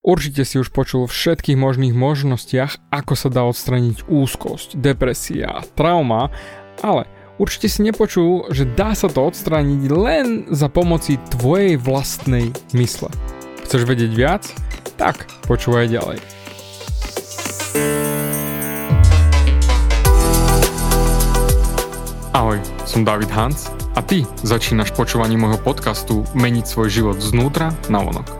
Určite si už počul o všetkých možných možnostiach, ako sa dá odstraniť úzkosť, depresia, trauma, ale určite si nepočul, že dá sa to odstrániť len za pomoci tvojej vlastnej mysle. Chceš vedieť viac? Tak, počúvaj ďalej. Ahoj, som David Hans a ty začínaš počúvanie môjho podcastu Meniť svoj život znútra na vonok.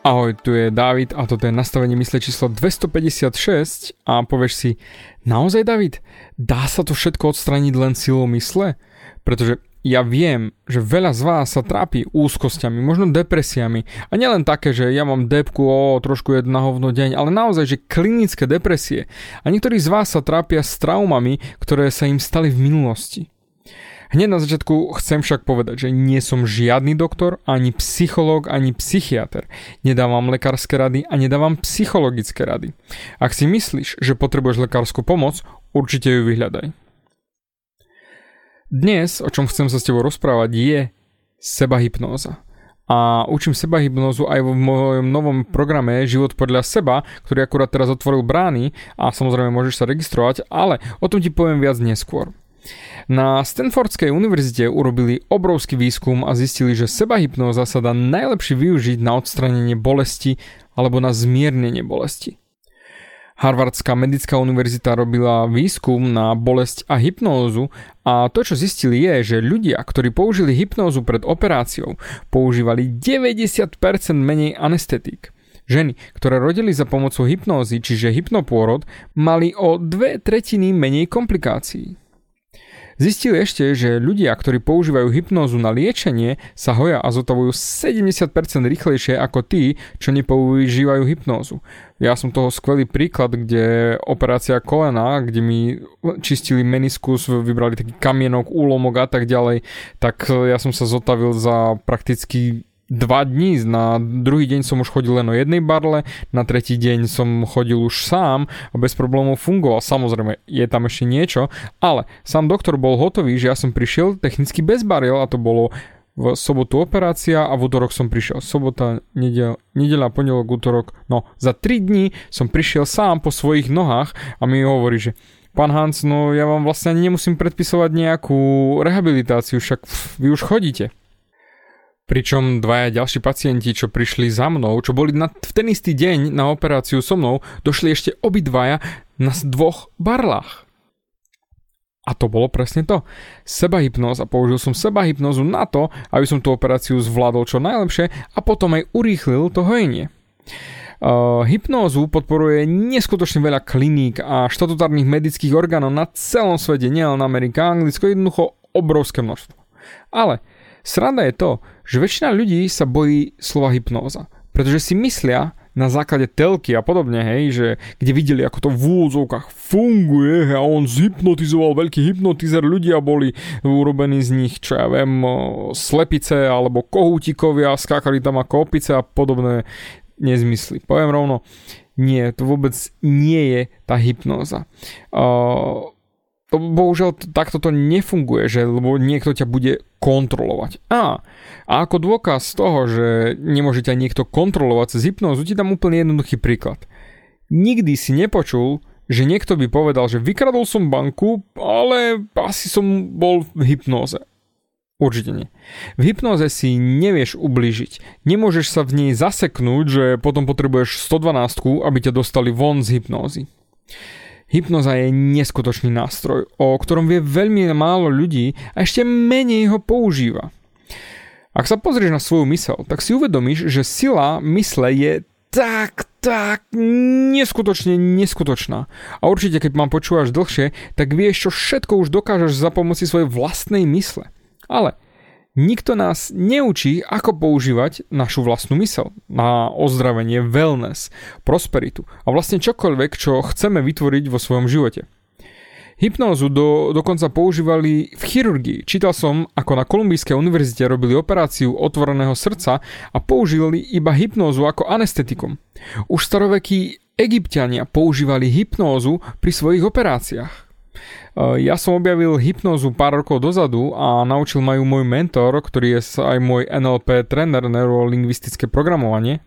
Ahoj, tu je David a toto je nastavenie mysle číslo 256 a povieš si, naozaj David, dá sa to všetko odstraniť len silou mysle? Pretože ja viem, že veľa z vás sa trápi úzkosťami, možno depresiami. A nielen také, že ja mám depku, o trošku jedna hovno deň, ale naozaj, že klinické depresie. A niektorí z vás sa trápia s traumami, ktoré sa im stali v minulosti. Hneď na začiatku chcem však povedať, že nie som žiadny doktor, ani psychológ, ani psychiatr. Nedávam lekárske rady a nedávam psychologické rady. Ak si myslíš, že potrebuješ lekárskú pomoc, určite ju vyhľadaj. Dnes, o čom chcem sa s tebou rozprávať, je sebahypnóza a učím seba hypnozu aj v mojom novom programe Život podľa seba, ktorý akurát teraz otvoril brány a samozrejme môžeš sa registrovať, ale o tom ti poviem viac neskôr. Na Stanfordskej univerzite urobili obrovský výskum a zistili, že sebahypnóza sa dá najlepšie využiť na odstranenie bolesti alebo na zmiernenie bolesti. Harvardská medická univerzita robila výskum na bolesť a hypnózu a to, čo zistili je, že ľudia, ktorí použili hypnózu pred operáciou, používali 90% menej anestetík. Ženy, ktoré rodili za pomocou hypnózy, čiže hypnopôrod, mali o dve tretiny menej komplikácií. Zistili ešte, že ľudia, ktorí používajú hypnózu na liečenie, sa hoja a zotavujú 70% rýchlejšie ako tí, čo nepoužívajú hypnózu. Ja som toho skvelý príklad, kde operácia kolena, kde mi čistili meniskus, vybrali taký kamienok, úlomok a tak ďalej, tak ja som sa zotavil za prakticky dva dní, na druhý deň som už chodil len o jednej barle, na tretí deň som chodil už sám a bez problémov fungoval. Samozrejme, je tam ešte niečo, ale sám doktor bol hotový, že ja som prišiel technicky bez bariel a to bolo v sobotu operácia a v útorok som prišiel. Sobota, nedel, nedela, pondelok, útorok. No, za 3 dní som prišiel sám po svojich nohách a mi hovorí, že pán Hans, no ja vám vlastne nemusím predpisovať nejakú rehabilitáciu, však pff, vy už chodíte. Pričom dvaja ďalší pacienti, čo prišli za mnou, čo boli na, v ten istý deň na operáciu so mnou, došli ešte obidvaja na dvoch barlách. A to bolo presne to. Sebahypnoza. Použil som sebahypnozu na to, aby som tú operáciu zvládol čo najlepšie a potom aj urýchlil to hojenie. Uh, hypnózu podporuje neskutočne veľa kliník a štatutárnych medických orgánov na celom svete, nielen Amerika, Anglicko, jednoducho obrovské množstvo. Ale Sranda je to, že väčšina ľudí sa bojí slova hypnóza, pretože si myslia na základe telky a podobne, hej, že kde videli, ako to v úvodzovkách funguje a on zhypnotizoval veľký hypnotizer, ľudia boli urobení z nich, čo ja viem, slepice alebo kohútikovia, skákali tam ako opice a podobné nezmysly. Poviem rovno, nie, to vôbec nie je tá hypnóza. Uh, bohužiaľ takto to nefunguje, že lebo niekto ťa bude kontrolovať. A, a ako dôkaz toho, že nemôže ťa niekto kontrolovať cez hypnózu, ti dám úplne jednoduchý príklad. Nikdy si nepočul, že niekto by povedal, že vykradol som banku, ale asi som bol v hypnóze. Určite nie. V hypnoze si nevieš ubližiť. Nemôžeš sa v nej zaseknúť, že potom potrebuješ 112, aby ťa dostali von z hypnózy. Hypnoza je neskutočný nástroj, o ktorom vie veľmi málo ľudí a ešte menej ho používa. Ak sa pozrieš na svoju mysel, tak si uvedomíš, že sila mysle je tak, tak neskutočne neskutočná. A určite, keď mám počúvaš dlhšie, tak vieš, čo všetko už dokážeš za pomoci svojej vlastnej mysle. Ale nikto nás neučí, ako používať našu vlastnú mysel na ozdravenie, wellness, prosperitu a vlastne čokoľvek, čo chceme vytvoriť vo svojom živote. Hypnózu do, dokonca používali v chirurgii. Čítal som, ako na Kolumbijskej univerzite robili operáciu otvoreného srdca a použili iba hypnózu ako anestetikum. Už starovekí egyptiania používali hypnózu pri svojich operáciách. Eh, ja som objavil hypnozu pár rokov dozadu a naučil ma ju môj mentor, ktorý je aj môj NLP tréner, neurolingvistické programovanie.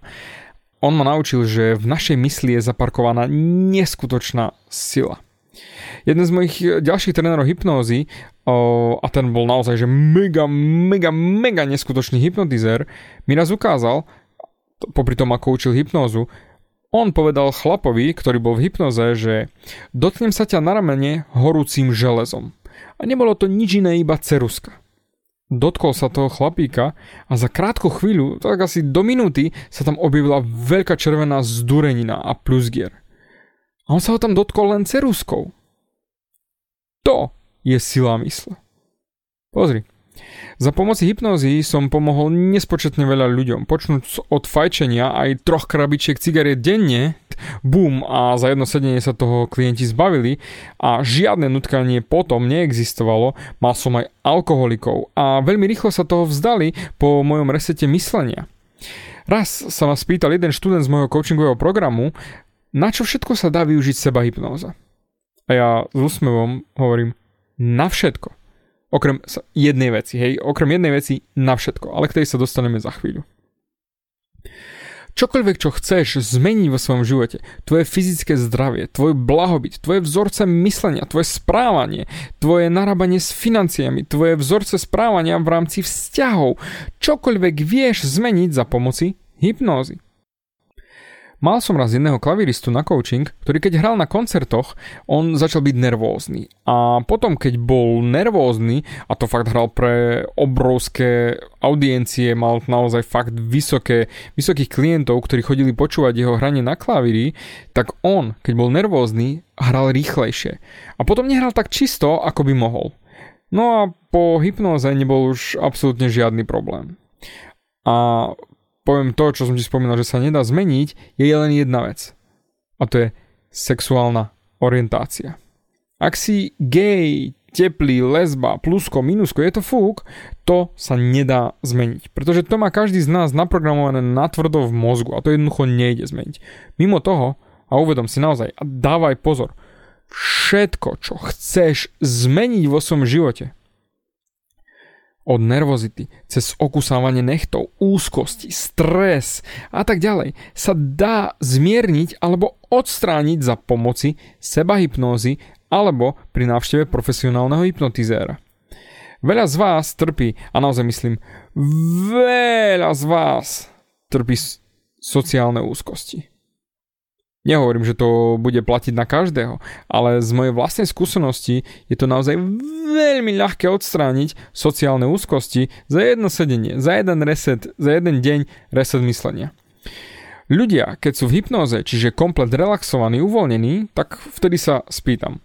On ma naučil, že v našej mysli je zaparkovaná neskutočná sila. Jeden z mojich ďalších trénerov hypnózy, a ten bol naozaj že mega, mega, mega neskutočný hypnotizér, mi raz ukázal, popri tom ako učil hypnózu, on povedal chlapovi, ktorý bol v hypnoze, že dotknem sa ťa na ramene horúcim železom. A nebolo to nič iné, iba ceruska. Dotkol sa toho chlapíka a za krátku chvíľu, tak asi do minúty, sa tam objavila veľká červená zdurenina a plusgier. A on sa ho tam dotkol len ceruskou. To je sila mysle. Pozri, za pomoci hypnózy som pomohol nespočetne veľa ľuďom. Počnúť od fajčenia aj troch krabičiek cigariet denne, bum a za jedno sedenie sa toho klienti zbavili a žiadne nutkanie potom neexistovalo, mal som aj alkoholikov a veľmi rýchlo sa toho vzdali po mojom resete myslenia. Raz sa ma spýtal jeden študent z môjho coachingového programu, na čo všetko sa dá využiť seba hypnóza. A ja s úsmevom hovorím, na všetko. Okrem jednej veci, hej, okrem jednej veci na všetko, ale k tej sa dostaneme za chvíľu. Čokoľvek, čo chceš zmeniť vo svojom živote, tvoje fyzické zdravie, tvoj blahobyt, tvoje vzorce myslenia, tvoje správanie, tvoje narábanie s financiami, tvoje vzorce správania v rámci vzťahov, čokoľvek vieš zmeniť za pomoci hypnózy. Mal som raz jedného klaviristu na coaching, ktorý keď hral na koncertoch, on začal byť nervózny. A potom, keď bol nervózny, a to fakt hral pre obrovské audiencie, mal naozaj fakt vysoké, vysokých klientov, ktorí chodili počúvať jeho hranie na klavíri, tak on, keď bol nervózny, hral rýchlejšie. A potom nehral tak čisto, ako by mohol. No a po hypnoze nebol už absolútne žiadny problém. A poviem to, čo som ti spomínal, že sa nedá zmeniť, je len jedna vec. A to je sexuálna orientácia. Ak si gay, teplý, lesba, plusko, minusko, je to fúk, to sa nedá zmeniť. Pretože to má každý z nás naprogramované natvrdo v mozgu a to jednoducho nejde zmeniť. Mimo toho, a uvedom si naozaj, a dávaj pozor, všetko, čo chceš zmeniť vo svojom živote, od nervozity, cez okusávanie nechtov, úzkosti, stres a tak ďalej sa dá zmierniť alebo odstrániť za pomoci sebahypnózy alebo pri návšteve profesionálneho hypnotizéra. Veľa z vás trpí, a naozaj myslím, veľa z vás trpí sociálne úzkosti. Nehovorím, že to bude platiť na každého, ale z mojej vlastnej skúsenosti je to naozaj veľmi ľahké odstrániť sociálne úzkosti za jedno sedenie, za jeden reset, za jeden deň reset myslenia. Ľudia, keď sú v hypnoze, čiže komplet relaxovaní, uvoľnení, tak vtedy sa spýtam.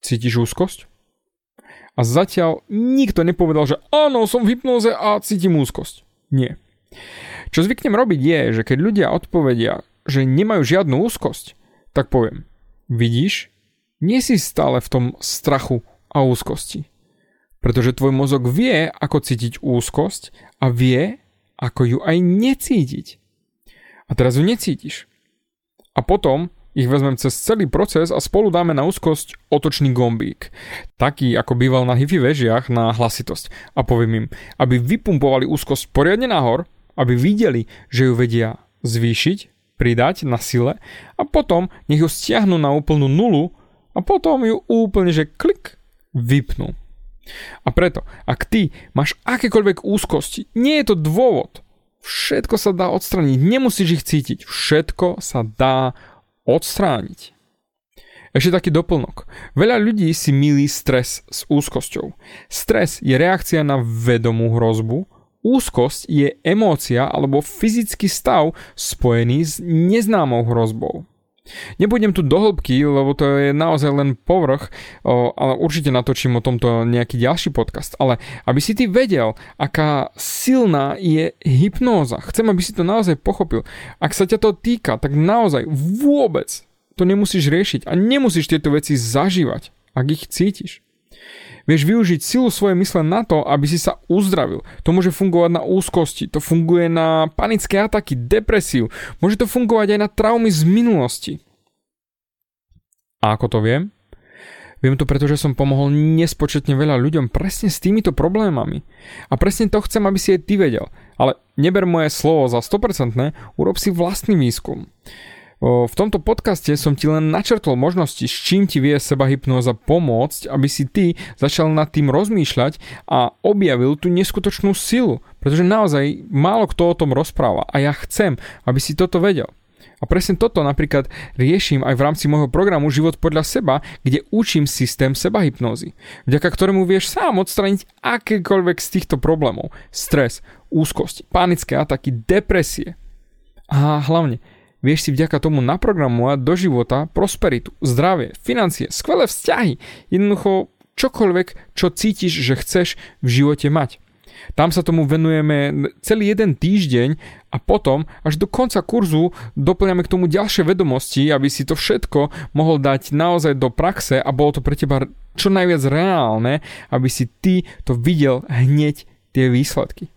Cítiš úzkosť? A zatiaľ nikto nepovedal, že áno, som v hypnoze a cítim úzkosť. Nie. Čo zvyknem robiť je, že keď ľudia odpovedia, že nemajú žiadnu úzkosť, tak poviem, vidíš, nie si stále v tom strachu a úzkosti. Pretože tvoj mozog vie, ako cítiť úzkosť a vie, ako ju aj necítiť. A teraz ju necítiš. A potom ich vezmem cez celý proces a spolu dáme na úzkosť otočný gombík. Taký, ako býval na hifi vežiach na hlasitosť. A poviem im, aby vypumpovali úzkosť poriadne nahor, aby videli, že ju vedia zvýšiť pridať na sile a potom nech ju stiahnu na úplnú nulu a potom ju úplne, že klik, vypnú. A preto, ak ty máš akékoľvek úzkosti, nie je to dôvod. Všetko sa dá odstrániť, nemusíš ich cítiť. Všetko sa dá odstrániť. Ešte taký doplnok. Veľa ľudí si milí stres s úzkosťou. Stres je reakcia na vedomú hrozbu, úzkosť je emócia alebo fyzický stav spojený s neznámou hrozbou. Nebudem tu do hĺbky, lebo to je naozaj len povrch, ale určite natočím o tomto nejaký ďalší podcast. Ale aby si ty vedel, aká silná je hypnóza, chcem, aby si to naozaj pochopil. Ak sa ťa to týka, tak naozaj vôbec to nemusíš riešiť a nemusíš tieto veci zažívať, ak ich cítiš. Vieš využiť silu svojej mysle na to, aby si sa uzdravil. To môže fungovať na úzkosti, to funguje na panické ataky, depresiu, môže to fungovať aj na traumy z minulosti. A ako to viem? Viem to preto, že som pomohol nespočetne veľa ľuďom presne s týmito problémami. A presne to chcem, aby si aj ty vedel. Ale neber moje slovo za 100%, urob si vlastný výskum. V tomto podcaste som ti len načrtol možnosti, s čím ti vie seba hypnoza pomôcť, aby si ty začal nad tým rozmýšľať a objavil tú neskutočnú silu, pretože naozaj málo kto o tom rozpráva a ja chcem, aby si toto vedel. A presne toto napríklad riešim aj v rámci môjho programu Život podľa seba, kde učím systém seba hypnózy, vďaka ktorému vieš sám odstraniť akékoľvek z týchto problémov. Stres, úzkosť, panické ataky, depresie. A hlavne, Vieš si vďaka tomu naprogramovať do života prosperitu, zdravie, financie, skvelé vzťahy, jednoducho čokoľvek, čo cítiš, že chceš v živote mať. Tam sa tomu venujeme celý jeden týždeň a potom až do konca kurzu doplňame k tomu ďalšie vedomosti, aby si to všetko mohol dať naozaj do praxe a bolo to pre teba čo najviac reálne, aby si ty to videl hneď tie výsledky.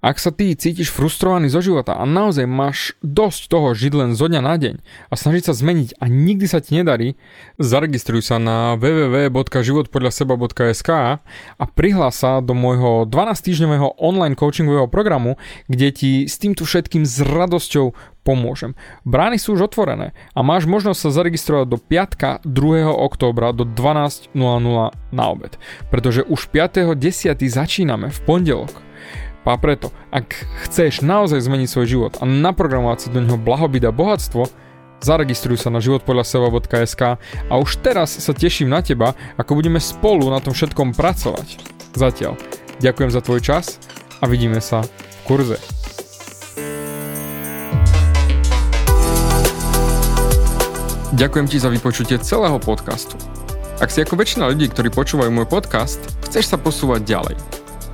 Ak sa ty cítiš frustrovaný zo života a naozaj máš dosť toho žiť len zo dňa na deň a snažiť sa zmeniť a nikdy sa ti nedarí, zaregistruj sa na www.životpodľaseba.sk a prihlás sa do môjho 12-týždňového online coachingového programu, kde ti s týmto všetkým s radosťou pomôžem. Brány sú už otvorené a máš možnosť sa zaregistrovať do piatka 2. októbra do 12.00 na obed, pretože už 5.10. začíname v pondelok a preto, ak chceš naozaj zmeniť svoj život a naprogramovať si do neho blahobyt a bohatstvo, zaregistruj sa na životpodľaseba.sk a už teraz sa teším na teba, ako budeme spolu na tom všetkom pracovať. Zatiaľ, ďakujem za tvoj čas a vidíme sa v kurze. Ďakujem ti za vypočutie celého podcastu. Ak si ako väčšina ľudí, ktorí počúvajú môj podcast, chceš sa posúvať ďalej –